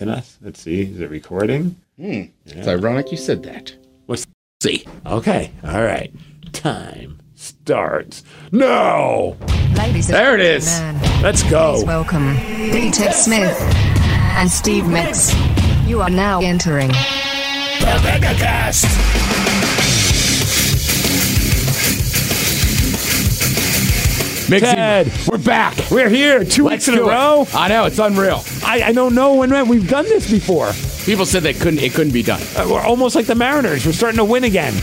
texting us. Let's see. Is it recording? Hmm. It's ironic you said that. Let's See, okay? All right. Time starts now. Ladies and There it is. gentlemen, Let's please go. welcome D-Ted Smith and Steve Migs. You are now entering The Megacast. Mixie, Ted, we're back. we're here two Let's weeks in a do it. row. I know it's unreal. I, I don't know when we've done this before. People said they couldn't. It couldn't be done. Uh, We're almost like the Mariners. We're starting to win again.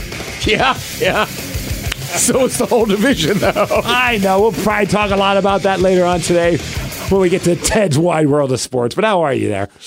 Yeah, yeah. So it's the whole division, though. I know. We'll probably talk a lot about that later on today when we get to Ted's wide world of sports. But how are you there?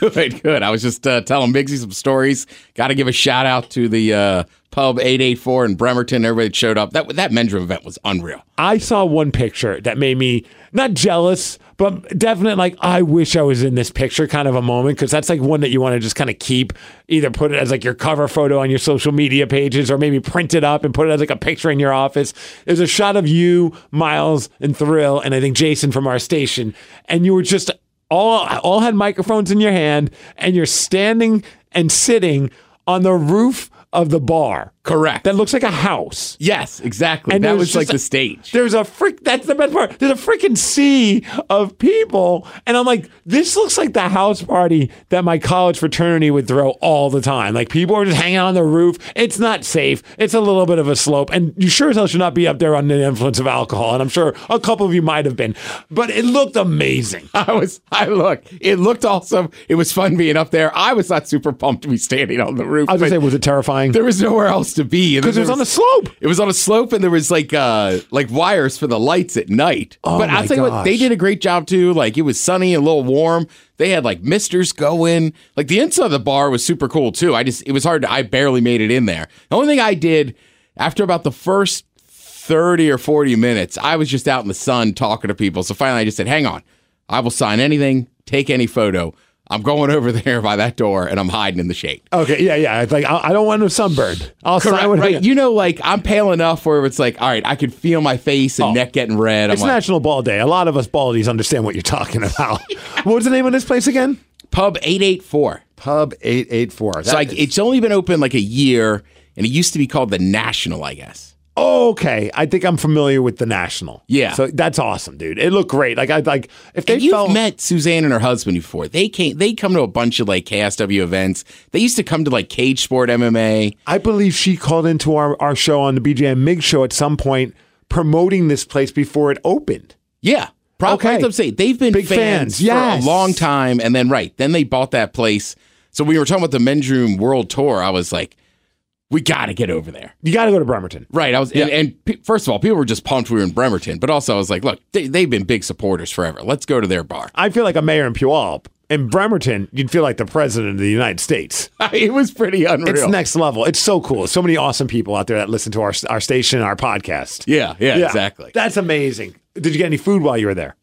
Good, good. I was just uh, telling Mixie some stories. Got to give a shout out to the uh, pub eight eight four in Bremerton. Everybody that showed up. That that men's room event was unreal. I saw one picture that made me not jealous, but definitely like I wish I was in this picture kind of a moment because that's like one that you want to just kind of keep, either put it as like your cover photo on your social media pages or maybe print it up and put it as like a picture in your office. There's a shot of you, Miles, and Thrill, and I think Jason from our station, and you were just all all had microphones in your hand, and you're standing and sitting on the roof of the bar. Correct. That looks like a house. yes, exactly. And that was like just the a- stage. There's a frick. That's the best part. There's a freaking sea of people, and I'm like, this looks like the house party that my college fraternity would throw all the time. Like people are just hanging on the roof. It's not safe. It's a little bit of a slope, and you sure as hell should not be up there under the influence of alcohol. And I'm sure a couple of you might have been, but it looked amazing. I was, I look, it looked awesome. It was fun being up there. I was not super pumped to be standing on the roof. I was gonna say, was it terrifying? There was nowhere else to be. Because it was on a slope. It was on a slope, and there was like uh like wires for the lights at night. Oh but I'll tell you what, they did a great job too. Like it was sunny a little warm. They had like misters going. Like the inside of the bar was super cool too. I just it was hard to I barely made it in there. The only thing I did after about the first 30 or 40 minutes, I was just out in the sun talking to people. So finally I just said, hang on. I will sign anything, take any photo. I'm going over there by that door and I'm hiding in the shade. Okay, yeah, yeah. It's like I, I don't want no sunburn. I'll Correct, right? You know, like I'm pale enough where it's like, all right, I can feel my face and oh. neck getting red. I'm Oh. It's like, National Ball Day. A lot of us baldies understand what you're talking about. what was the name of this place again? Pub 884. Pub 884. So like, it's only been open like a year, and it used to be called the National, I guess. Okay. I think I'm familiar with the National. Yeah. So that's awesome, dude. It looked great. Like I like if they And you've felt met Suzanne and her husband before. They came. They come to a bunch of like KSW events. They used to come to like Cage Sport MMA. I believe she called into our, our show on the BJ and Mig show at some point promoting this place before it opened. Yeah. Probably, Okay. I'm saying. They've been Big fans, fans, yes. for a long time, and then right, then they bought that place. So we were talking about the men's room world tour. I was like, we got to get over there. You got to go to Bremerton. Right. I was, and, and p- first of all, people were just pumped we were in Bremerton, but also I was like, look, they, they've been big supporters forever. Let's go to their bar. I feel like a mayor in Puyallup. In Bremerton, you'd feel like the president of the United States. it was pretty unreal. It's next level. It's so cool. So many awesome people out there that listen to our our station, our podcast. yeah, yeah, exactly. That's amazing. Did you get any food while you were there?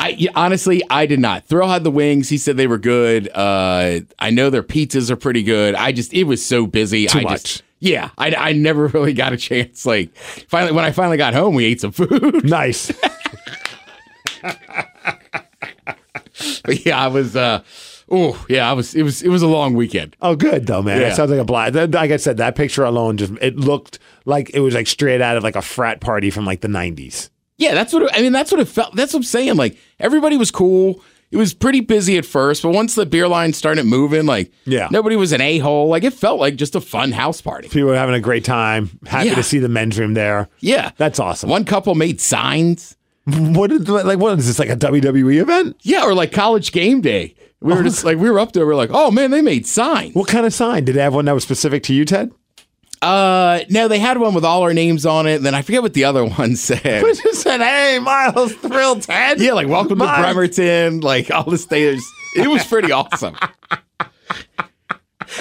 I honestly, I did not. Thrill had the wings. He said they were good. Uh, I know their pizzas are pretty good. I just it was so busy. Too I much. Just, yeah, I, I never really got a chance. Like finally, when I finally got home, we ate some food. Nice. but yeah, I was. Uh, oh yeah, I was. It was. It was a long weekend. Oh, good though, man. Yeah. That sounds like a blast. Like I said, that picture alone just it looked like it was like straight out of like a frat party from like the '90s. Yeah, that's what it, I mean. That's what it felt. That's what I'm saying. Like everybody was cool. It was pretty busy at first, but once the beer line started moving, like Yeah. nobody was an a hole. Like it felt like just a fun house party. People were having a great time. Happy Yeah. to see the men's room there. Yeah, That's awesome. one couple made signs. What is like? What is this like a WWE event? Yeah, or like college game day. We were oh. just like we were up there. We are like, oh man, they made signs. What kind of sign did they have? One that was specific to you, Ted? Uh, no, they had one with all our names on it. And then I forget what the other one said. It just said, "Hey, Miles, Thrill Ted." yeah, like welcome to Miles. Bremerton. Like all the things. It was pretty awesome.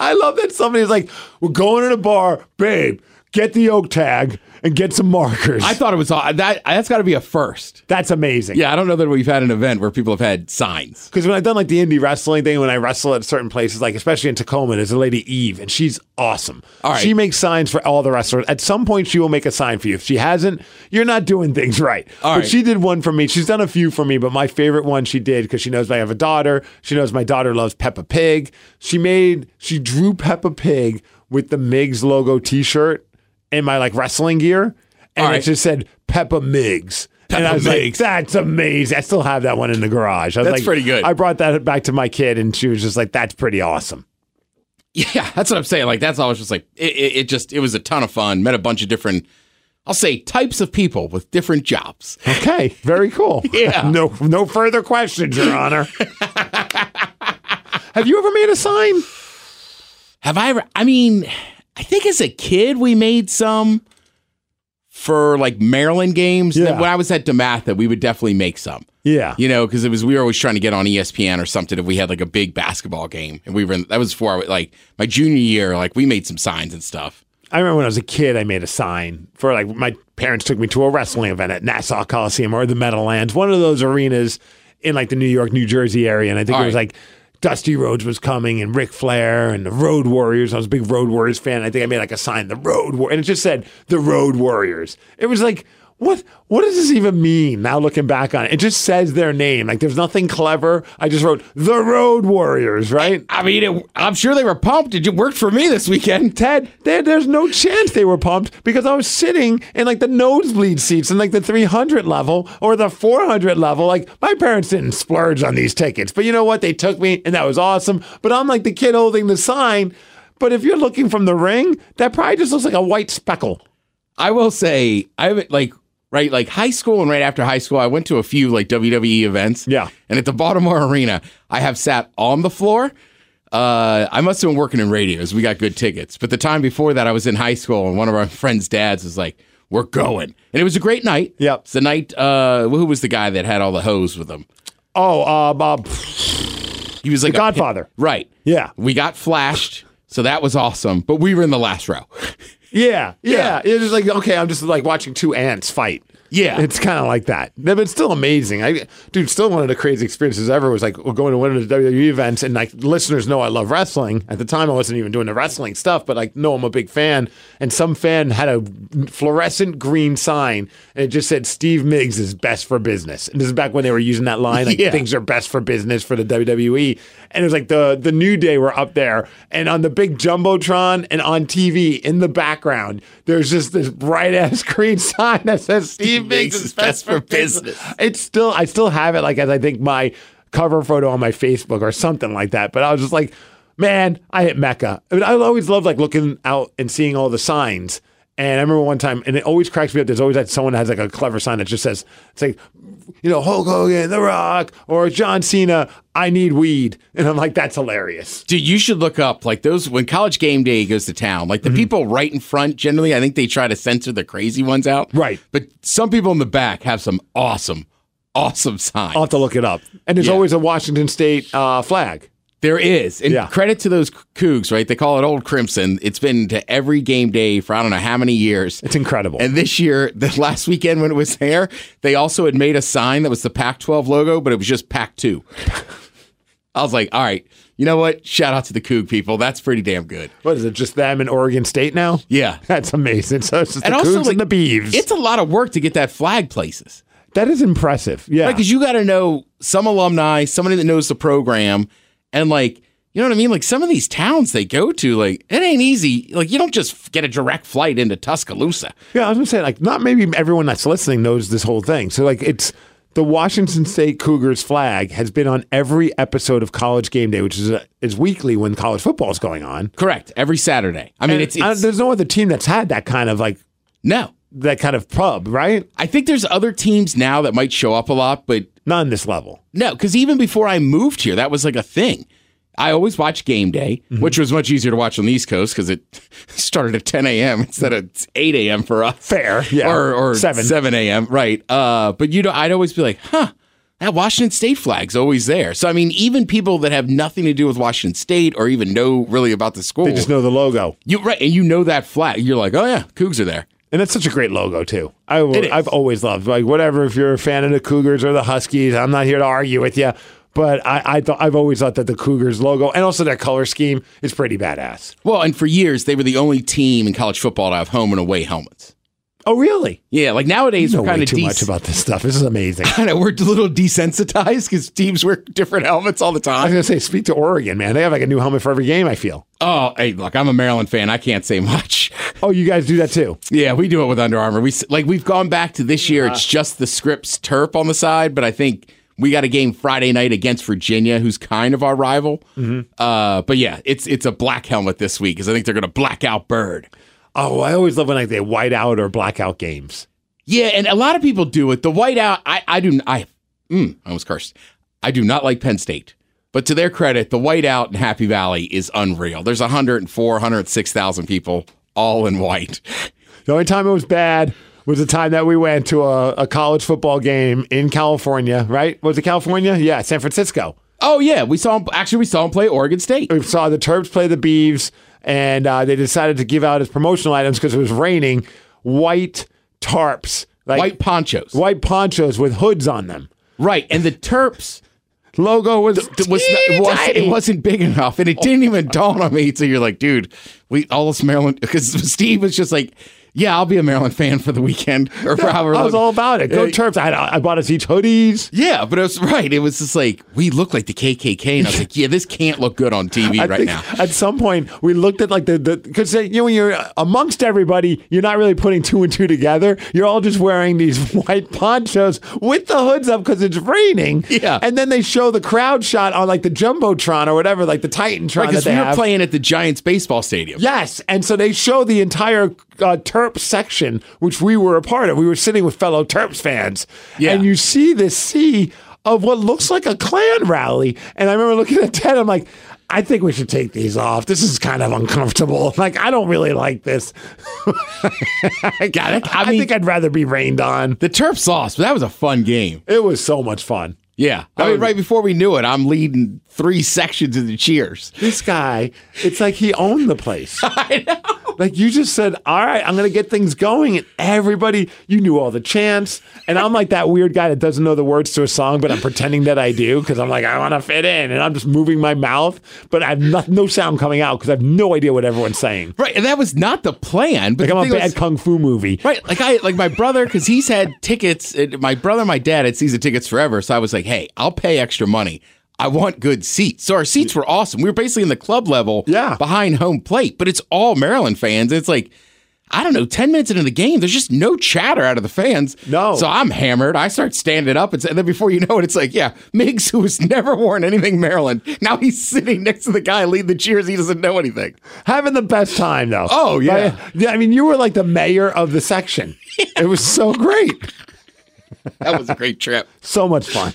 I love that somebody's like, "We're going to the bar, babe. Get the oak tag." And get some markers. I thought it was aw- that. That's got to be a first. That's amazing. Yeah, I don't know that we've had an event where people have had signs. Because when I've done like the indie wrestling thing, when I wrestle at certain places, like especially in Tacoma, there's a lady Eve, and she's awesome. All right. She makes signs for all the wrestlers. At some point, she will make a sign for you. If she hasn't, you're not doing things right. All but right. she did one for me. She's done a few for me, but my favorite one she did because she knows I have a daughter. She knows my daughter loves Peppa Pig. She made, she drew Peppa Pig with the Migs logo T-shirt in my like wrestling gear, and All it just said Peppa Migs. and I was like, that's amazing. I still have that one in the garage. I was That's like, pretty good. I brought that back to my kid, and she was just like, "That's pretty awesome." Yeah, that's what I'm saying. Like that's always just like it, it, it. Just it was a ton of fun. Met a bunch of different, I'll say, types of people with different jobs. Okay, very cool. Yeah. no, no further questions, Your Honor. have you ever made a sign? Have I ever? I mean, I think as a kid we made some for like Maryland games. Yeah. When I was at DeMatha, we would definitely make some. Yeah. You know, because it was we were always trying to get on ESPN or something if we had like a big basketball game, and we were in, that was for like my junior year. Like we made some signs and stuff. I remember when I was a kid, I made a sign for like my parents took me to a wrestling event at Nassau Coliseum or the Meadowlands, one of those arenas in like the New York, New Jersey area. And I think All it was right. like Dusty Rhodes was coming and Ric Flair and the Road Warriors. I was a big Road Warriors fan. I think I made like a sign, the Road War, and it just said the Road Warriors. It was like, what? What does this even mean? Now looking back on it, it just says their name. Like there's nothing clever. I just wrote the Road Warriors, right? I mean, it, I'm sure they were pumped. It worked for me this weekend. Ted, there, there's no chance they were pumped because I was sitting in like the nosebleed seats in like the 300 level or the 400 level. Like my parents didn't splurge on these tickets, but you know what? They took me and that was awesome. But I'm like the kid holding the sign. But if you're looking from the ring, that probably just looks like a white speckle. I will say, I like right like high school and right after high school, I went to a few like WWE events. Yeah. and at the Baltimore Arena, I have sat on the floor. Uh, I must have been working in radios. We got good tickets, but the time before that, I was in high school, and one of our friends' dads was like, "We're going," and it was a great night. Yep. it's the night. Uh, who was the guy that had all the hose with him? Oh, uh, uh, He was like The Godfather. right? Yeah. we got flashed, so that was awesome. But we were in the last row. yeah, yeah. Yeah. It was like, okay, I'm just like watching two ants fight. Yeah. It's kind of like that. No, But it's still amazing. I, dude, still one of the crazy experiences ever was like going to one of the WWE events and like listeners know I love wrestling. At the time, I wasn't even doing the wrestling stuff, but like, no, I'm a big fan. And some fan had a fluorescent green sign and it just said Steve Migs is best for business. And this is back when they were using that line, like Yeah. things are best for business for the WWE. And it was like the the New Day were up there, and on the big jumbotron and on TV in the background, there's just this bright ass green sign that says Steve Migs is best for business. It's still I still have it like as I think my cover photo on my Facebook or something like that. But I was just like, man, I hit Mecca. I mean, I always loved like looking out and seeing all the signs. And I remember one time, and it always cracks me up. There's always that someone has like a clever sign that just says, "It's like, you know, Hulk Hogan, The Rock, or John Cena. I need weed," and I'm like, "That's hilarious." Dude, you should look up like those when college game day goes to town. Like the Mm-hmm. people right in front, generally, I think they try to censor the crazy ones out. Right. But some people in the back have some awesome, awesome signs. I'll have to look it up. And there's Yeah. always a Washington State uh, flag. There is. And Yeah. credit to those Cougs, right? They call it Old Crimson. It's been to every game day for I don't know how many years. It's incredible. And this year, the last weekend when it was there, they also had made a sign that was the Pac 12 logo, but it was just Pac 2. I was like, all right, you know what? Shout out to the Coug people. That's pretty damn good. what is it? Just them in Oregon State now? Yeah. That's amazing. So it's just And the also, Cougs like, and the Beavs. It's a lot of work to get that flag places. that is impressive. Yeah. Because you got to know some alumni, somebody that knows the program, and like, you know what I mean? Like some of these towns they go to, like, it ain't easy. Like, you don't just get a direct flight into Tuscaloosa. Yeah, I was gonna say like not maybe everyone that's listening knows this whole thing. So like it's the Washington State Cougars flag has been on every episode of College Game Day, which is uh is weekly when college football is going on. Correct. Every Saturday. I mean, it's, it's there's no other team that's had that kind of like no. That kind of pub, right? I think there's other teams now that might show up a lot, but Not on this level. no, because even before I moved here, that was like a thing. I always watched game day, Mm-hmm. which was much easier to watch on the East Coast because it started at 10 a.m. instead of 8 a.m. for us. Fair, yeah. Or, or Seven. 7 a.m. Right. Uh, but you know, I'd always be like, huh, that Washington State flag's always there. So, I mean, even people that have nothing to do with Washington State or even know really about the school, They just know the logo. you right, and you know that flag. You're like, oh yeah, Cougs are there. And it's such a great logo too. I. I've always loved like whatever. If you're a fan of the Cougars or the Huskies, I'm not here to argue with you. But I, I thought I've always thought that the Cougars logo and also their color scheme is pretty badass. Well, and for years they were the only team in college football to have home and away helmets. Oh, really? Yeah, like nowadays You know we're kind of too much about this stuff. This is amazing. I know we're a little desensitized because teams wear different helmets all the time. I was gonna say, speak to Oregon, man. They have like a new helmet for every game. I feel. Oh, hey, look, I'm a Maryland fan. I can't say much. Oh, you guys do that too? Yeah, we do it with Under Armour. We like we've gone back to this year. It's just the script Terp on the side, but I think we got a game Friday night against Virginia, who's kind of our rival. Uh, but yeah, it's it's a black helmet this week because I think they're going to black out Byrd. Oh, I always love when like they white out or blackout games. Yeah, and a lot of people do it. The whiteout, I I do I mm, I almost cursed. I do not like Penn State. But to their credit, the whiteout in Happy Valley is unreal. There's 104, 106,000 people all in white. The only time it was bad was the time that we went to a, a college football game in California, right? Was it California? Yeah, San Francisco. Oh yeah, we saw him actually we saw him play Oregon State. We saw the Terps play the Beavs, and uh, they decided to give out as promotional items because it was raining white tarps, like White ponchos. white ponchos with hoods on them. Right, and the Terps Logo was it was was, it wasn't big enough, and it didn't even dawn on me. So you're like, dude, we all this Maryland because Steve was just like, yeah, I'll be a Maryland fan for the weekend or for however I was all about it. Go Uh, Terps! I, I bought us each hoodies. Yeah, but it was right. It was just like we look like the KKK, and I was like, yeah, this can't look good on TV I right now. At some point, we looked at like the the because you know when you're amongst everybody, you're not really putting two and two together. You're all just wearing these white ponchos with the hoods up because it's raining. Yeah. and then they show the crowd shot on like the jumbotron or whatever, like the Titantron that Because they we were have. playing at the Giants baseball stadium. Yes, and so they show the entire uh, Terps section, which we were a part of. We were sitting with fellow Terps fans, Yeah. and you see this sea of what looks like a Klan rally. And I remember looking at Ted, I'm like, I think we should take these off. This is kind of uncomfortable. Like, I don't really like this. I, Got it. I I, mean- think I'd rather be rained on. The Terps lost, but that was a fun game. It was so much fun. Yeah, I mean, right before we knew it, I'm leading three sections of the cheers. This guy, it's like he owned the place. I know. Like you just said, all right, I'm going to get things going. And everybody, you knew all the chants. And I'm like that weird guy that doesn't know the words to a song, but I'm pretending that I do because I'm like, I want to fit in. And I'm just moving my mouth, but I have no, no sound coming out because I have no idea what everyone's saying. Right, and that was not the plan. But Like I'm a bad was- kung fu movie. Right, like I like my brother because he's had tickets. My brother, and my dad had season tickets forever. So I was like, "Hey, I'll pay extra money. I want good seats." So our seats were awesome. We were basically in the club level, Yeah. behind home plate. But it's all Maryland fans. It's like I don't know, ten minutes into the game, there's just no chatter out of the fans. No. so I'm hammered. I start standing up, and, and then before you know it, it's like, yeah, Migs, who has never worn anything Maryland, now he's sitting next to the guy leading the cheers. He doesn't know anything. Having the best time though. Oh, yeah. Like, yeah. I mean, you were like the mayor of the section. It was so great. That was a great trip. So much fun.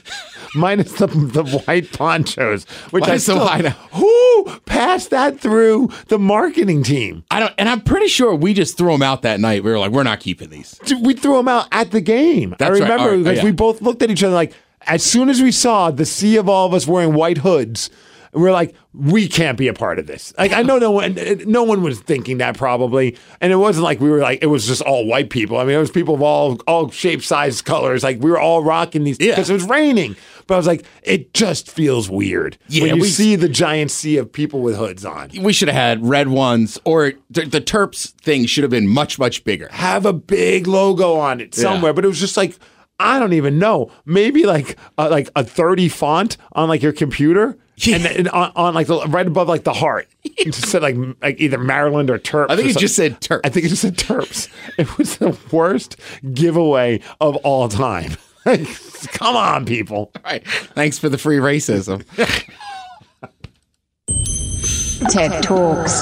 Minus the, the white ponchos, which I Minus the still, white- who passed that through the marketing team? I don't, and I'm pretty sure we just threw them out that night. We were like, we're not keeping these. Dude, We threw them out at the game. That's I right. remember All right. because oh, Yeah. we both looked at each other like, as soon as we saw the sea of all of us wearing white hoods, we we're like, we can't be a part of this. Like, I know no one, no one was thinking that probably, and it wasn't like we were like it was just all white people. I mean, it was people of all all shapes, sizes, colors. Like we were all rocking these Yeah. because it was raining. But I was like, it just feels weird Yeah, when you we- see the giant sea of people with hoods on. We should have had red ones, or the, the Terps thing should have been much, much bigger. have a big logo on it somewhere, but it was just like I don't even know. Maybe like uh, like a thirty font on like your computer, and, then on, on like the, right above like the heart, it just said like like either Maryland or Terps. I think or it something. just said Terps. I think it just said Terps. It was the worst giveaway of all time. Like, Come on, people. All right. Thanks for the free racism. TED Talks.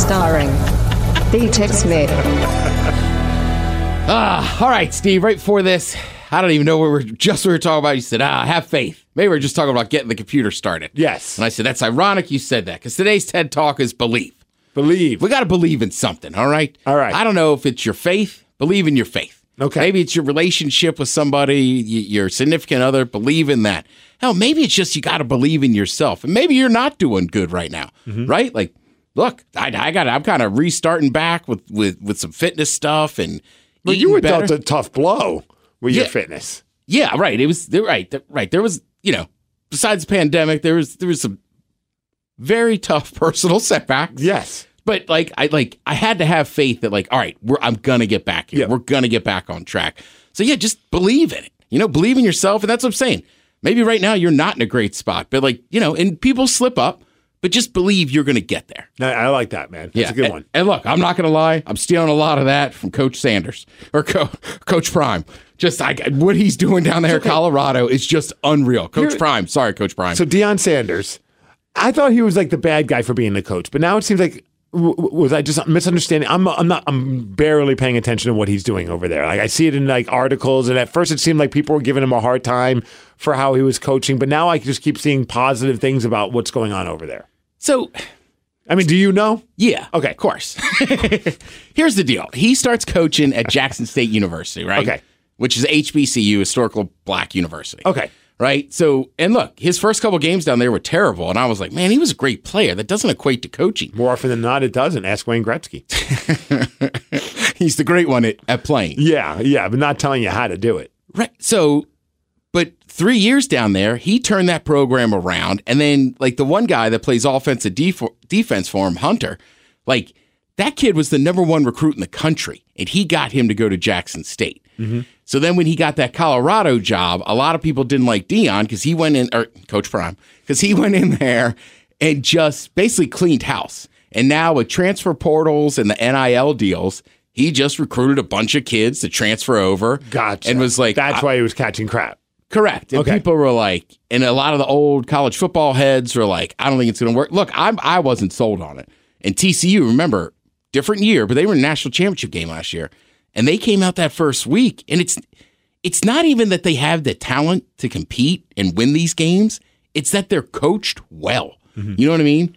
Starring B-Tech Smith. Ah, all right, Steve. Right before this, I don't even know where we're just what we were talking about. You said, "Ah, have faith." Maybe we are just talking about getting the computer started. Yes. And I said, "That's ironic you said that because today's TED Talk is belief. Believe. We got to believe in something. All right. All right. I don't know if it's your faith. Believe in your faith. Okay. Maybe it's your relationship with somebody, your significant other. Believe in that. Hell, maybe it's just you got to believe in yourself, and maybe you're not doing good right now, Mm-hmm. right? Like look, I, I got I'm kind of restarting back with with with some fitness stuff and. But you were better. dealt a tough blow with your fitness. Yeah, right. It was right. right. There was, you know, besides the pandemic, there was there was some very tough personal setbacks. Yes. But like I like I had to have faith that like, all right, we're I'm gonna get back here. Yeah. We're gonna get back on track. So yeah, just believe in it. You know, believe in yourself, and that's what I'm saying. Maybe right now you're not in a great spot, but like, you know, and people slip up, but just believe you're gonna get there. I, I like that, man. That's a good and, one. And look, I'm not going to lie. I'm stealing a lot of that from Coach Sanders or Co- Coach Prime. Just like what he's doing down there in Colorado is just unreal. Coach Here- Prime. Sorry, Coach Prime. So Deion Sanders, I thought he was like the bad guy for being the coach, but now it seems like was I just misunderstanding? I'm I'm not I'm barely paying attention to what he's doing over there. Like I see it in like articles, and at first it seemed like people were giving him a hard time for how he was coaching, but now I just keep seeing positive things about what's going on over there. So, I mean, do you know? yeah. Okay. Of course. Here's the deal he starts coaching at Jackson State University, right? Okay. Which is HBCU, Historical Black University. Okay. Right. So, and look, his first couple games down there were terrible. And I was like, man, he was a great player. That doesn't equate to coaching. More often than not, it doesn't. Ask Wayne Gretzky. He's the great one at, at playing. yeah, yeah, but not telling you how to do it. Right. So, but three years down there, he turned that program around. And then, like, the one guy that plays offensive def- defense for him, Hunter, like, that kid was the number one recruit in the country. And he got him to go to Jackson State. Mm-hmm. So then, when he got that Colorado job, a lot of people didn't like Deion because he went in, or Coach Prime, because he went in there and just basically cleaned house. And now, with transfer portals and the NIL deals, he just recruited a bunch of kids to transfer over. Gotcha. And was like, that's why he was catching crap. Correct. And Okay. people were like, and a lot of the old college football heads were like, I don't think it's going to work. Look, I'm, I wasn't sold on it. And TCU, remember, different year, but they were in national championship game last year. And they came out that first week. And it's it's not even that they have the talent to compete and win these games. It's that they're coached well. Mm-hmm. You know what I mean?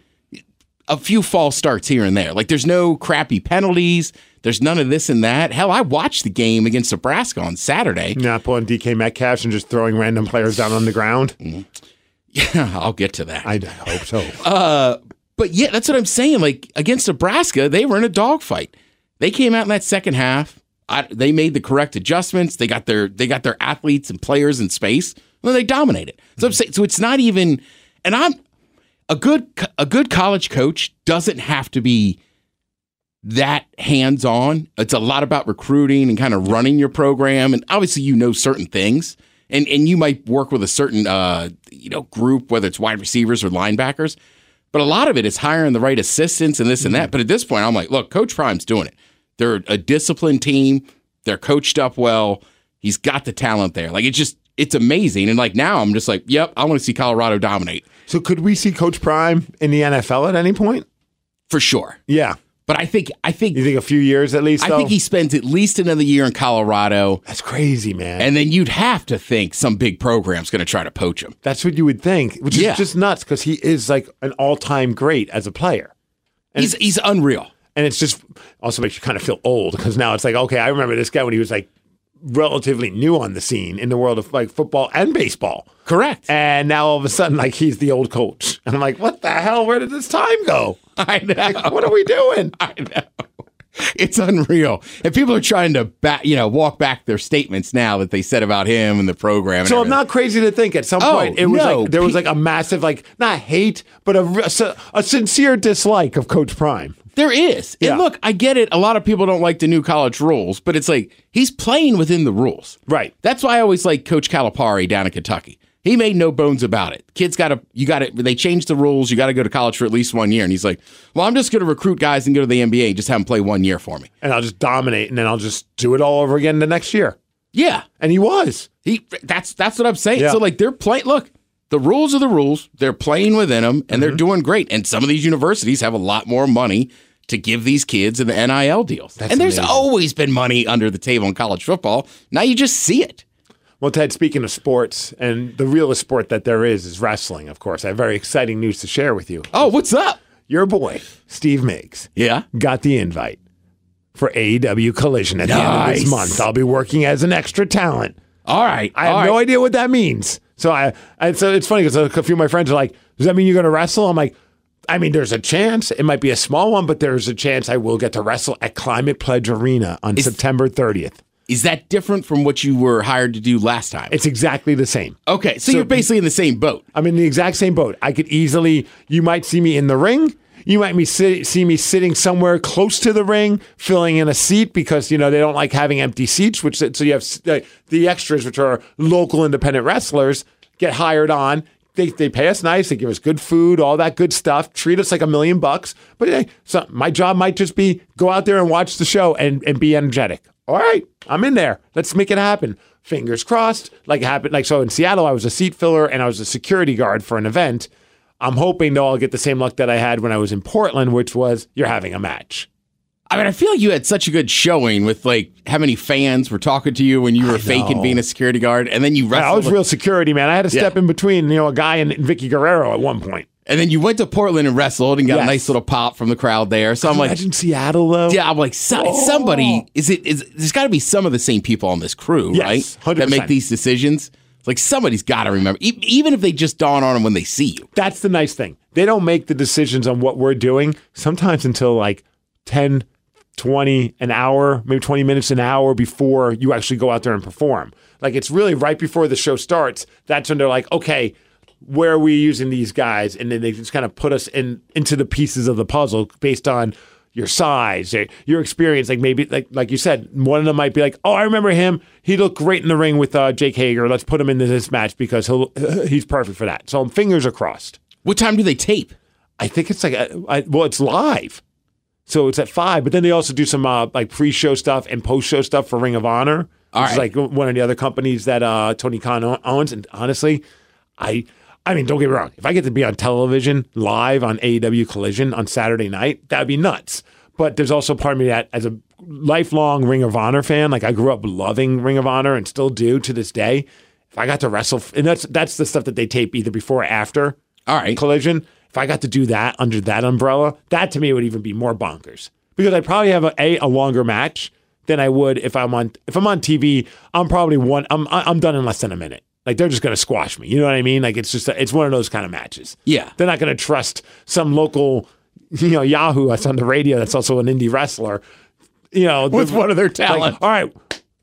A few false starts here and there. Like there's no crappy penalties. There's none of this and that. Hell, I watched the game against Nebraska on Saturday. Not pulling DK Metcalf and just throwing random players down on the ground. Mm-hmm. Yeah, I'll get to that. I hope so. Uh, but yeah, that's what I'm saying. Like against Nebraska, they were in a dogfight. They came out in that second half. I, they made the correct adjustments. They got their they got their athletes and players in space. And they dominated. So I'm mm-hmm. saying, so it's not even. And I'm a good a good college coach doesn't have to be that hands on. It's a lot about recruiting and kind of running your program. And obviously, you know certain things, and and you might work with a certain uh, you know group, whether it's wide receivers or linebackers. But a lot of it is hiring the right assistants and this and that. But at this point, I'm like, look, Coach Prime's doing it. They're a disciplined team. They're coached up well. He's got the talent there. Like it's just it's amazing. And like now, I'm just like, yep, I want to see Colorado dominate So could we see Coach Prime in the NFL at any point? for sure. Yeah. But I think I think You think a few years at least? I though? think he spends at least another year in Colorado. That's crazy, man. And then you'd have to think some big program's going to try to poach him. That's what you would think, which Yeah. is just nuts because he is like an all-time great as a player. He's he's unreal. And it's just also makes you kind of feel old because now it's like, okay, I remember this guy when he was like relatively new on the scene in the world of like football and baseball. Correct. And now all of a sudden, like he's the old coach. And I'm like, what the hell? Where did this time go? I know. What are we doing? I know. It's unreal. And people are trying to back, you know, walk back their statements now that they said about him and the program. and So I'm not crazy to think at some Oh, point it was no. like there was like a massive like not hate but a, a sincere dislike of Coach Prime. There is. Yeah. And look, I get it. A lot of people don't like the new college rules, but it's like he's playing within the rules. Right. That's why I always like Coach Calipari down in Kentucky. He made no bones about it. Kids got to, you got to, they changed the rules. You got to go to college for at least one year. And he's like, well, I'm just going to recruit guys and go to the NBA and just have them play one year for me. And I'll just dominate and then I'll just do it all over again the next year. Yeah. And he was. He, that's, that's what I'm saying. Yeah. So like they're playing, look, the rules are the rules. They're playing within them and Mm-hmm. they're doing great. And some of these universities have a lot more money to give these kids in the NIL deals. and there's amazing. always been money under the table in college football. Now you just see it. Well, Ted, speaking of sports, and the realest sport that there is is wrestling, of course. I have very exciting news to share with you. Oh, what's up? Your boy, Steve Migs, Yeah. got the invite for AEW Collision at the end of this month. I'll be working as an extra talent. All right. I have all no right. idea what that means. So I, I so it's funny because a few of my friends are like, "Does that mean you're going to wrestle?" I'm like, I mean, there's a chance. It might be a small one, but there's a chance I will get to wrestle at Climate Pledge Arena on September 30th. Is that different from what you were hired to do last time? It's exactly the same. okay, so, you're basically in the same boat. I'm in the exact same boat. I could easily, you might see me in the ring. You might me sit, see me sitting somewhere close to the ring, filling in a seat because you know they don't like having empty seats. Which so you have the, extras, which are local independent wrestlers, get hired on. They, they pay us nice. They give us good food, all that good stuff. Treat us like a million bucks. But hey, so my job might just be go out there and watch the show and, and be energetic. All right, I'm in there. Let's make it happen. Fingers crossed. Like happened. Like so in Seattle, I was a seat filler and I was a security guard for an event. I'm hoping though I'll get the same luck that I had when I was in Portland, which was you're having a match. I mean, I feel like you had such a good showing with like how many fans were talking to you when you were faking being a security guard, and then you wrestled. I wrestled. was real security, man. I had to step Yeah. in between, you know, a guy and Vickie Guerrero at one point. and then you went to Portland and wrestled and got Yes. a nice little pop from the crowd there. So I'm like, Imagine Seattle though. yeah, I'm like, so, oh. somebody is it? Is there's got to be some of the same people on this crew, Yes, right? That make these decisions. Like somebody's got to remember, e- even if they just dawn on them when they see you. That's the nice thing. They don't make the decisions on what we're doing sometimes until like 10, 20 an hour, maybe 20 minutes an hour before you actually go out there and perform. Like it's really right before the show starts. That's when they're like, okay, where are we using these guys? And then they just kind of put us in into the pieces of the puzzle based on your size, your- your experience. Like maybe, like like you said, one of them might be like, "Oh, I remember him. He looked great in the ring with uh, Jake Hager. Let's put him into this match because he'll he's perfect for that." So fingers are crossed. What time do they tape? I think it's like, a, I, well, it's live. So it's at five, but then they also do some uh, like pre-show stuff and post-show stuff for Ring of Honor, All which is like one of the other companies that uh, Tony Khan owns. And honestly, I, I mean, don't get me wrong. If I get to be on television live on AEW Collision on Saturday night, that'd be nuts. But there's also part of me that, as a lifelong Ring of Honor fan, like I grew up loving Ring of Honor and still do to this day. If I got to wrestle, and that's that's the stuff that they tape either before or after All right. collision. If I got to do that under that umbrella, that to me would even be more bonkers because I'd probably have a, a, a longer match than I would if I'm on if I'm on TV. I'm probably one. I'm I'm done in less than a minute. Like they're just gonna squash me. You know what I mean? Like it's just a, it's one of those kind of matches. Yeah. they're not gonna trust some local, you know, Yahoo that's on the radio that's also an indie wrestler. You know, With one of their like, talent. all right,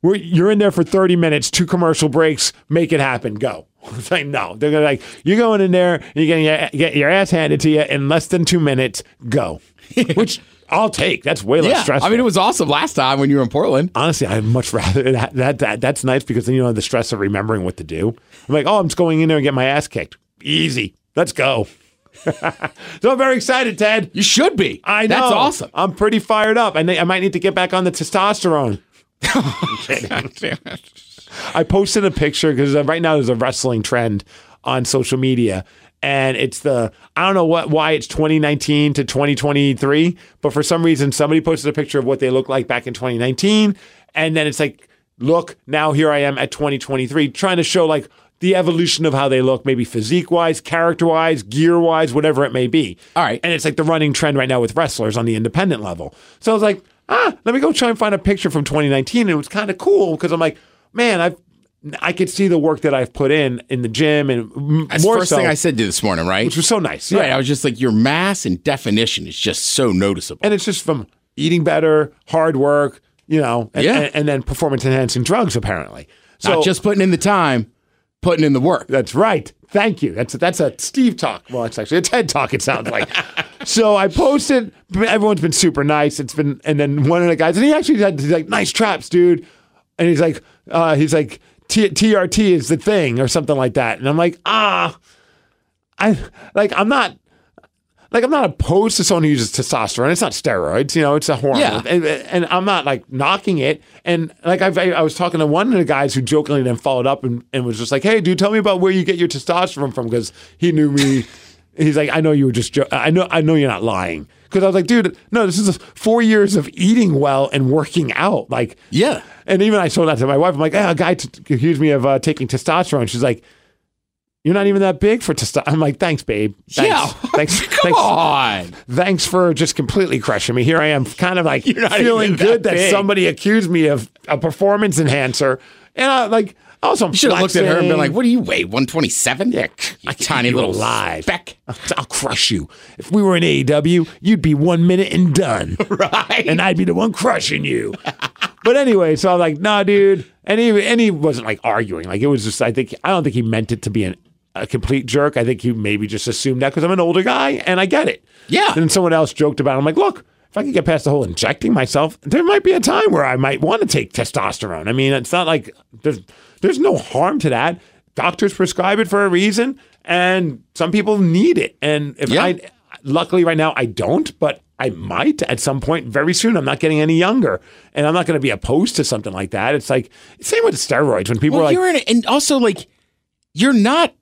we're, you're in there for 30 minutes, two commercial breaks, make it happen, go. It's like, no. They're gonna like, you're going in there, and you're your, get your ass handed to you in less than two minutes, go. Which I'll take. That's way less Yeah, stressful. I mean, it was awesome last time when you were in Portland. Honestly, I'd much rather that, that, that that's nice because then you don't have the stress of remembering what to do. I'm like, oh, I'm just going in there and get my ass kicked. Easy. Let's go. so I'm very excited, Ted. You should be. I know. That's awesome. I'm pretty fired up. I, think I might need to get back on the testosterone. I posted a picture because uh, right now there's a wrestling trend on social media. And it's the I don't know what why it's 2019 to 2023, but for some reason somebody posted a picture of what they look like back in 2019, and then it's like, look, now here I am at 2023, trying to show like the evolution of how they look, maybe physique wise, character wise, gear wise, whatever it may be. All right. And it's like the running trend right now with wrestlers on the independent level. So I was like, ah, let me go try and find a picture from 2019. And it was kind of cool because I'm like, man, I've I could see the work that I've put in in the gym and m- That's more the first so, thing I said to you this morning, right? which was so nice. Right. I was just like, your mass and definition is just so noticeable. and it's just from eating better, hard work, you know, and, Yeah. and, and then performance enhancing drugs apparently. So Not just putting in the time, putting in the work. That's right. Thank you. That's a, that's a Steve talk. Well, it's actually a TED talk. It sounds like. so I posted. Everyone's been super nice. It's been, and then one of the guys, and he actually said, he's like, "Nice traps, dude." And he's like, uh, he's like, T- "TRT is the thing," or something like that. And I'm like, ah, I like, I'm not. Like I'm not opposed to someone who uses testosterone. It's not steroids, you know. It's a hormone, Yeah. and, and I'm not like knocking it. And like I've, I was talking to one of the guys who jokingly then followed up and, and was just like, "Hey, dude, tell me about where you get your testosterone from," because he knew me. He's like, "I know you were just. Jo- I know. I know you're not lying." Because I was like, "Dude, no, this is four years of eating well and working out." Like, Yeah. and even I told that to my wife. I'm like, "Ah, a guy t- accused me of uh, taking testosterone." She's like. You're not even that big for testosterone. I'm like, thanks, babe. Thanks. Yeah. Thanks. Come thanks on. thanks for just completely crushing me. Here I am, kind of like feeling even that good that, somebody accused me of a performance enhancer, and I like Also, You should have looked at her and been like, "What do you weigh? One twenty seven? Yeah, you tiny little alive. speck." I'll crush you. If we were in AEW, you'd be one minute and done. Right. And I'd be the one crushing you. but anyway, so I'm like, nah, dude. And he, and he wasn't like arguing. Like, it was just, I think, I don't think he meant it to be an, a complete jerk. I think he maybe just assumed that because I'm an older guy and I get it. Yeah. Then someone else joked about it. I'm like, look, if I could get past the whole injecting myself, there might be a time where I might want to take testosterone. I mean, it's not like there's there's no harm to that. Doctors prescribe it for a reason, and some people need it. And if Yeah. I, luckily, right now I don't, but I might at some point very soon. I'm not getting any younger, and I'm not going to be opposed to something like that. It's like same with steroids. When people Well, are like, a, and also like, you're not.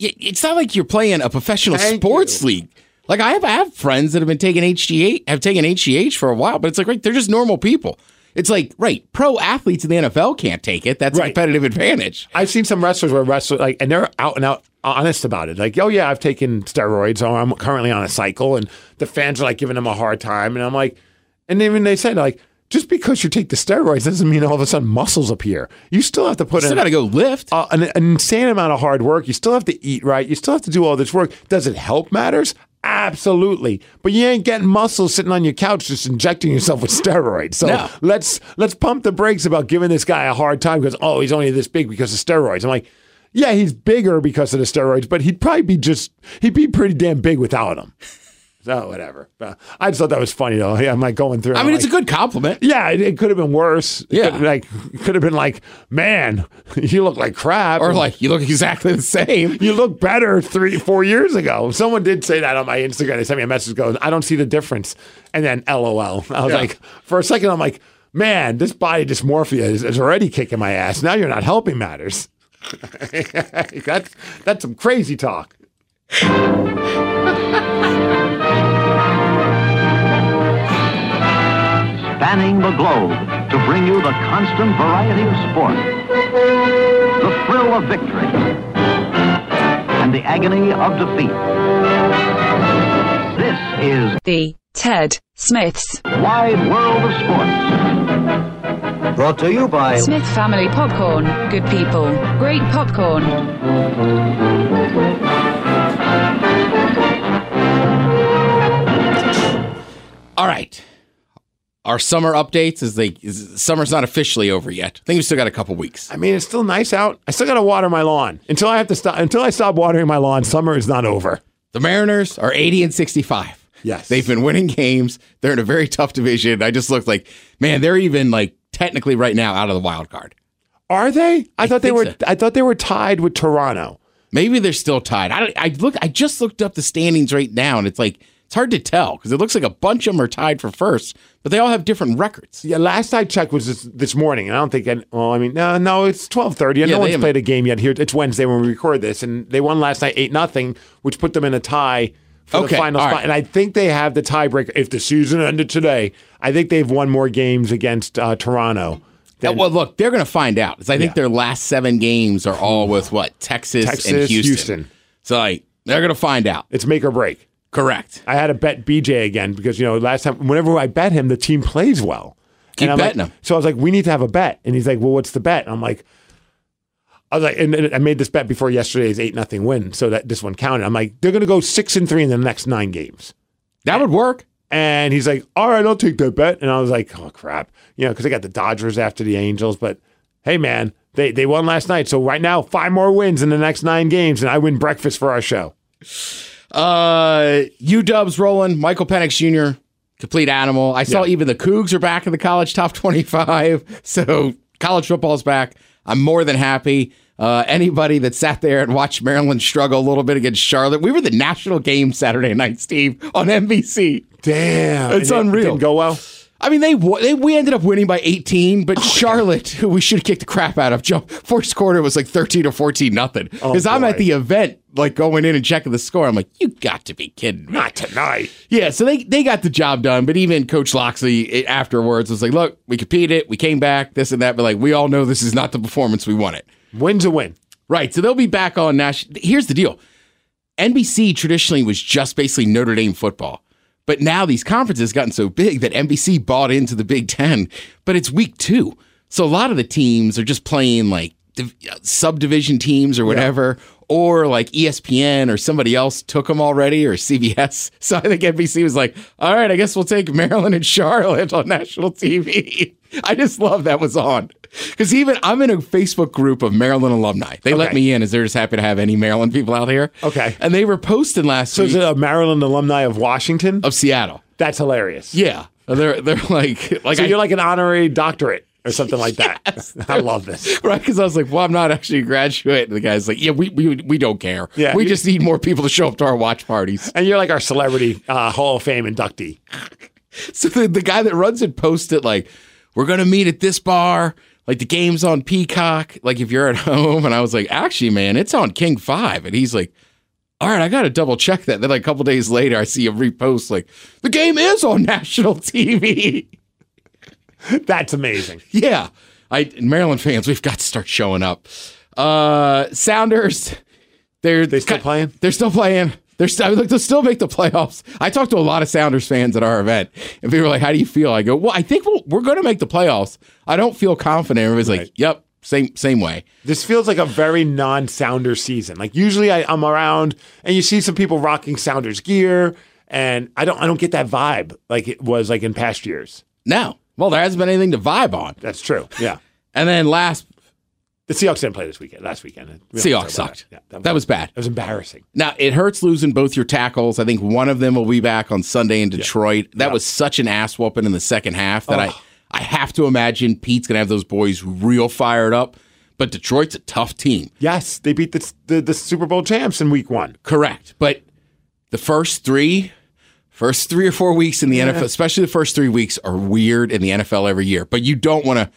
It's not like you're playing a professional sports you. league. Like I have, I have friends that have been taking HGH, have taken HGH for a while, but it's like right, they're just normal people. It's like right, pro athletes in the NFL can't take it. That's a competitive advantage. I've seen some wrestlers where wrestlers like, and they're out and out honest about it. Like, oh yeah, I've taken steroids, or I'm currently on a cycle, and the fans are like giving them a hard time, and I'm like, and even they said like, just because you take the steroids doesn't mean all of a sudden muscles appear. You still have to put you Still in got to go lift. uh, an, an insane amount of hard work. You still have to eat right. You still have to do all this work. Does it help matters? Absolutely. But you ain't getting muscle sitting on your couch just injecting yourself with steroids. So No. let's let's pump the brakes about giving this guy a hard time because oh he's only this big because of steroids. I'm like, yeah, he's bigger because of the steroids, but he'd probably be just he'd be pretty damn big without them. So whatever. I just thought that was funny though. Yeah, I'm like going through. I mean, like, it's a good compliment. yeah, it, it could have been worse. Yeah. could, like could have been like, man, you look like crap. Or like you look exactly the same. you look better three, four years ago. Someone did say that on my Instagram. They sent me a message going, I don't see the difference. And then LOL. I was Yeah. like, for a second, I'm like, man, this body dysmorphia is, is already kicking my ass. Now you're not helping matters. that's, that's some crazy talk. Spanning the globe to bring you the constant variety of sport, the thrill of victory, and the agony of defeat. This is The Ted Smiths Wide World of Sports. Brought to you by Smith Family Popcorn. Good people, great popcorn. All right. Our summer updates is they is, summer's not officially over yet. I think we still got a couple weeks. I mean, it's still nice out. I still got to water my lawn. Until I have to stop, until I stop watering my lawn, summer is not over. The Mariners are 80 and 65. Yes. They've been winning games. They're in a very tough division. I just looked like, man, they're even like technically right now out of the wild card. Are they? I, thought they were. so. I thought they were tied with Toronto. Maybe they're still tied. I, I look. I just looked up the standings right now, and it's like it's hard to tell because it looks like a bunch of them are tied for first, but they all have different records. Yeah, last I checked was this, this morning, and I don't think. I, well, I mean, no, no, it's twelve thirty, and Yeah, no one's haven't- played a game yet. Here, it's Wednesday when we record this, and they won last night eight nothing, which put them in a tie for Okay, the final spot. right. And I think they have the tiebreaker. If the season ended today, I think they've won more games against uh, Toronto. Uh, well, look, they're going to find out. 'cause I think Yeah. their last seven games are all with what Texas, and Houston. Houston. So like they're going to find out. It's make or break. Correct. I had to bet BJ again because you know last time whenever I bet him, the team plays well. Keep And I'm betting like- him. So I was like, we need to have a bet, and he's like, well, what's the bet? And I'm like, I was like, and, and I made this bet before yesterday's eight nothing win, so that this one counted. I'm like, they're gonna go six and three in the next nine games. That would work. And he's like, all right, I'll take that bet. And I was like, oh crap, you know, because I got the Dodgers after the Angels, but hey, man, they they won last night, so right now five more wins in the next nine games, and I win breakfast for our show. Uh, UW's rolling. Michael Penix Jr. Complete animal. I saw Yeah. even the Cougs are back in the college top twenty-five. So college football's back. I'm more than happy. Uh, anybody that sat there and watched Maryland struggle a little bit against Charlotte, we were the national game Saturday night, Steve, on NBC. Damn, It's And it unreal. Didn't go well. I mean, they, they we ended up winning by 18, but Charlotte, who we should have kicked the crap out of, jump first quarter was like 13 or 14 nothing. Because I'm at the event, like going in and checking the score. I'm like, you got to be kidding me. Not tonight. Yeah, so they they got the job done, but even Coach Locksley eh, afterwards was like, "Look, we competed, we came back, this and that, but like we all know this is not the performance we wanted." Win's a win. Right. So they'll be back on national. Here's the deal: NBC traditionally was just basically Notre Dame football, but now these conferences gotten so big that NBC bought into the Big Ten. But it's week two, so a lot of the teams are just playing like div- uh, subdivision teams or whatever, or like ESPN or somebody else took them already or CBS. So I think NBC was like, all right, I guess we'll take Maryland and Charlotte on national TV. I just love that was on. Because even I'm in a Facebook group of Maryland alumni. They let me in as they're just happy to have any Maryland people out here. Okay. And they were posting last So week is it a Maryland alumni of Washington? of Seattle. That's hilarious. Yeah. They're they're like like So I- you're like an honorary doctorate or something like that. I love this. Right, because I was like, "Well, I'm not actually a graduate." And the guy's like, "Yeah, we we, we don't care. Yeah. we just need more people to show up to our watch parties." And you're like our celebrity uh, Hall of Fame inductee. So the, the guy that runs it posted like, "We're gonna meet at this bar. Like the game's on Peacock. Like if you're at home." And I was like, "Actually, man, it's on King Five. And he's like, "All right, I got to double check that." Then like a couple days later, I see a repost like, "The game is on national TV." That's amazing. Yeah. I Maryland fans, we've got to start showing up. Uh Sounders, they're They still playing? They're still playing. They're still look, they'll still make the playoffs. I talked to a lot of Sounders fans at our event, and people were like, "How do you feel?" I go, "Well, I think we'll, we're going to make the playoffs. I don't feel confident." Everybody's Right. like, "Yep, same same way." This feels like a very non-Sounder season. Like usually I, I'm around and you see some people rocking Sounders gear, and I don't I don't get that vibe like it was like in past years. No, well, there hasn't been anything to vibe on. That's true. Yeah. And then last, The Seahawks didn't play this weekend. Last weekend. We don't have to Seahawks sucked. that. Yeah, That was bad. It was embarrassing. Now it hurts losing both your tackles. I think one of them will be back on Sunday in Detroit. That Yeah. was such an ass whooping in the second half that Oh. I I have to imagine Pete's gonna have those boys real fired up. But Detroit's a tough team, Yes, they beat the, the the Super Bowl champs in Week One. correct? But the first three, first three or four weeks in the NFL, especially the first three weeks, are weird in the NFL every year. But you don't want to.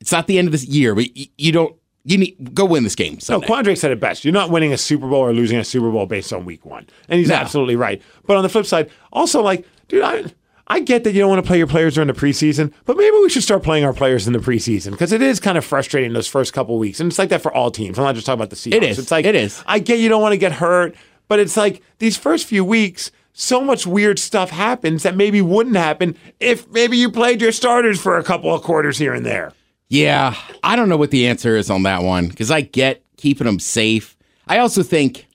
It's not the end of this year, but you, you don't. You need go win this game. No, Quandre said it best. You're not winning a Super Bowl or losing a Super Bowl based on Week One, and he's No. absolutely right. But on the flip side, also like, dude, I. I get that you don't want to play your players during the preseason, but maybe we should start playing our players in the preseason because it is kind of frustrating those first couple weeks, and it's like that for all teams. I'm not just talking about the Seahawks. It is. It's like It is. I get you don't want to get hurt, but it's like these first few weeks, so much weird stuff happens that maybe wouldn't happen if maybe you played your starters for a couple of quarters here and there. Yeah, I don't know what the answer is on that one because I get keeping them safe. I also think,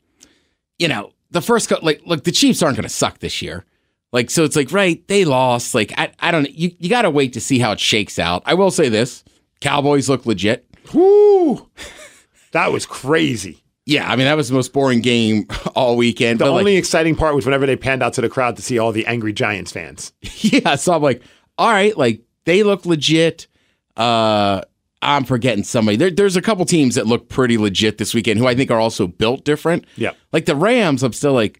you know, the first co- like look, the Chiefs aren't going to suck this year. Like so, it's like right, they lost. Like I, I don't. You you got to wait to see how it shakes out. I will say this: Cowboys look legit. Whoo! That was crazy. Yeah, I mean that was the most boring game all weekend. The but, like, only exciting part was whenever they panned out to the crowd to see all the angry Giants fans. yeah, so I'm like, all right, like they look legit. Uh, I'm forgetting somebody. There, there's a couple teams that look pretty legit this weekend who I think are also built different. Yeah. Like the Rams, I'm still like,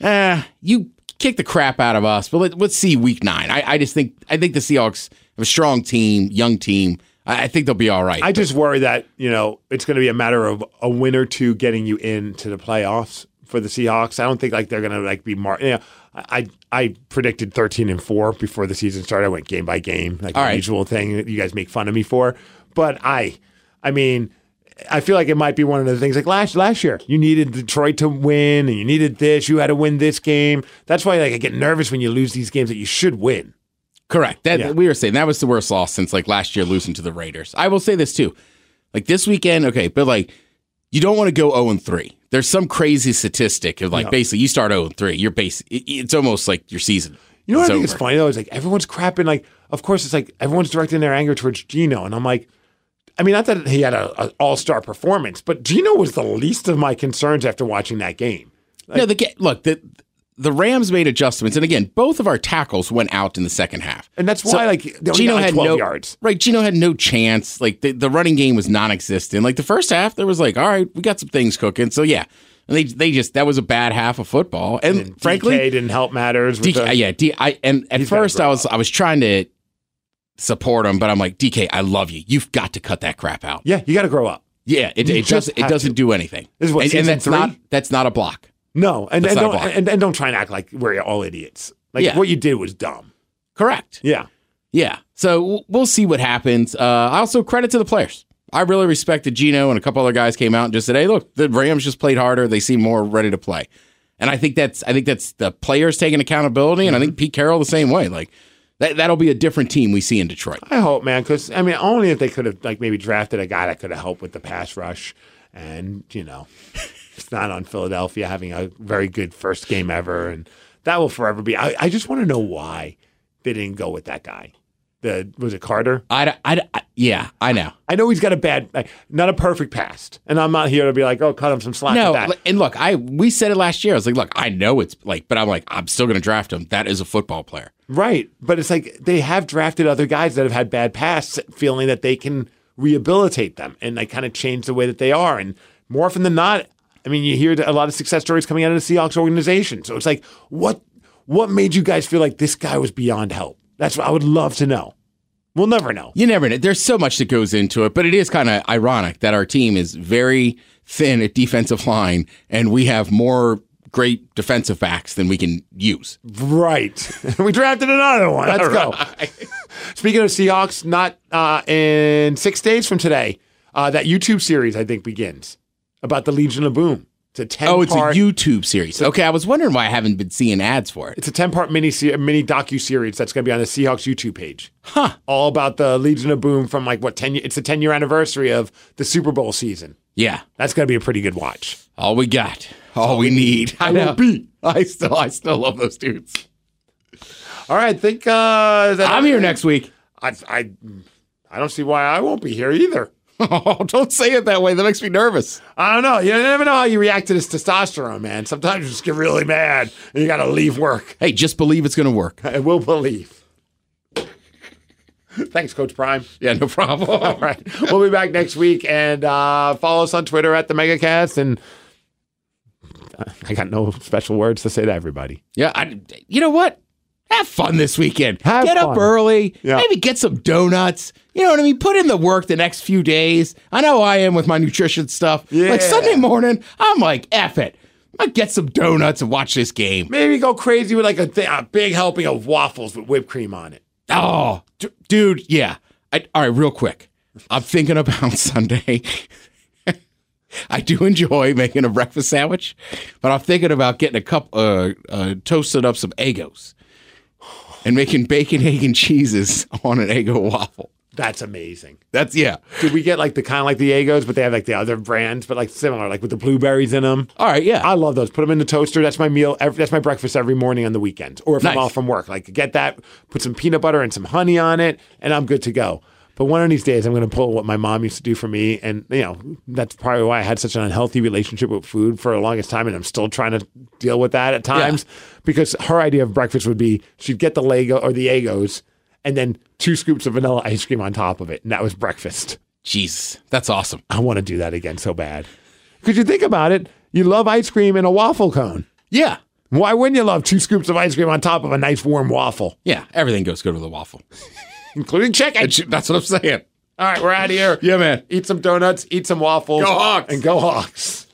eh, you kick the crap out of us, but let, let's see week nine. I, I just think I think the Seahawks have a strong team, young team. I, I think they'll be all right. I just worry that, you know, it's going to be a matter of a win or two getting you into the playoffs for the Seahawks. I don't think like they're going to like be mar- you know, I I predicted 13 and 4 before the season started. I went game by game, like All the right. usual thing that you guys make fun of me for. But I I mean, I feel like it might be one of the things like last last year. You needed Detroit to win and you needed this, you had to win this game. That's why like I get nervous when you lose these games that you should win. Correct. That Yeah. we were saying that was the worst loss since like last year losing to the Raiders. I will say this too. Like this weekend, okay, but like you don't want to go 0 and 3. There's some crazy statistic of like basically you start 0 and 3. You're it- it's almost like your season. You know what I think is funny though is like everyone's crapping like of course it's like everyone's directing their anger towards Geno and I'm like I mean not that he had a, all star performance but Geno was the least of my concerns after watching that game. no, the ga- look, the the Rams made adjustments and again, both of our tackles went out in the second half. And that's So why like they only Geno like, had no yards. Right, Geno had no chance. Like the, the running game was non-existent. Like the first half, there was like, all right, we got some things cooking. So yeah, and they they just that was a bad half of football. And, And frankly, DK didn't help matters. With DK, the- yeah, D, I and at first I was up. I was trying to support him, but I'm like DK, I love you. You've got to cut that crap out. yeah, you got to grow up. Yeah, it, it just doesn't it doesn't to. do anything. This is what, and, season and that's three? not that's not a block. No, and, and don't and, and don't try and act like we're all idiots. Like Yeah. what you did was dumb. Correct. Yeah. Yeah. So we'll see what happens. Uh, I also credit to the players. I really respected Geno and a couple other guys came out and just said, "Hey, look, the Rams just played harder. They seem more ready to play." And I think that's I think that's the players taking accountability, and I think Pete Carroll the same way. Like, That that'll be a different team we see in Detroit. I hope, man, because I mean, only if they could have like maybe drafted a guy that could have helped with the pass rush, and you know, it's not on Philadelphia having a very good first game ever, and that will forever be. I, I just want to know why they didn't go with that guy. The was it Carter? I, I, I yeah, I know. I know he's got a bad, like, not a perfect past, and I'm not here to be like, oh, cut him some slack. No, and look, I we said it last year. I was like, look, I know it's like, but I'm like, I'm still going to draft him. That is a football player. Right. But it's like they have drafted other guys that have had bad pasts, feeling that they can rehabilitate them and like kind of change the way that they are. And more often than not, I mean, you hear a lot of success stories coming out of the Seahawks organization. So it's like, what what made you guys feel like this guy was beyond help? That's what I would love to know. We'll never know. You never know. There's so much that goes into it, but it is kind of ironic that our team is very thin at defensive line, and we have more great defensive backs than we can use. Right. we drafted another one. Let's go. Speaking of Seahawks, not uh, in six days from today, uh, that YouTube series I think begins about the Legion of Boom. It's a ten. Oh, it's part, a YouTube series. Okay, I was wondering why I haven't been seeing ads for it. It's a ten part mini mini docu series that's going to be on the Seahawks YouTube page. Huh. All about the Legion of Boom from like what ten? It's the ten year anniversary of the Super Bowl season. Yeah, That's going to be a pretty good watch. all we got, all we need. I know. I still, I still love those dudes. All right, I think uh, that I'm here next week. I, I I don't see why I won't be here either. Oh, don't say it that way. That makes me nervous. I don't know. You never know how you react to this testosterone, man. Sometimes you just get really mad and you got to leave work. Hey, just believe it's going to work. I will believe. Thanks, Coach Prime. Yeah, no problem. All right. We'll be back next week and uh, follow us on Twitter at the Megacast. And I got no special words to say to everybody. Yeah, I, you know what? Have fun this weekend. Have get up early. Yeah. Maybe get some donuts. You know what I mean? Put in the work the next few days. I know I am with my nutrition stuff. Yeah. Like Sunday morning, I'm like, F it. I get some donuts and watch this game. Maybe go crazy with like a, th- a big helping of waffles with whipped cream on it. Oh, d- dude, yeah. I, all right, real quick. I'm thinking about Sunday. I do enjoy making a breakfast sandwich, but I'm thinking about getting a cup, uh, uh, toasting up some Eggos and making bacon, egg, and cheeses on an Eggo waffle. That's amazing. That's, yeah. Did we get like the kind of like the Eggos, but they have like the other brands, but like similar, like with the blueberries in them? All right, yeah. I love those. Put them in the toaster. That's my meal. Every, that's my breakfast every morning on the weekends, or if I'm off from work. Like get that, put some peanut butter and some honey on it, and I'm good to go. But one of these days, I'm going to pull what my mom used to do for me, and you know that's probably why I had such an unhealthy relationship with food for the longest time, and I'm still trying to deal with that at times. Because her idea of breakfast would be she'd get the Lego or the Eggos, and then two scoops of vanilla ice cream on top of it, and that was breakfast. Jesus, that's awesome. I want to do that again so bad. Because you think about it, you love ice cream in a waffle cone. Yeah. Why wouldn't you love two scoops of ice cream on top of a nice warm waffle, Yeah, everything goes good with a waffle. including chicken? That's what I'm saying. All right, we're out of here. Yeah, man. Eat some donuts, eat some waffles, Go Hawks. and go Hawks.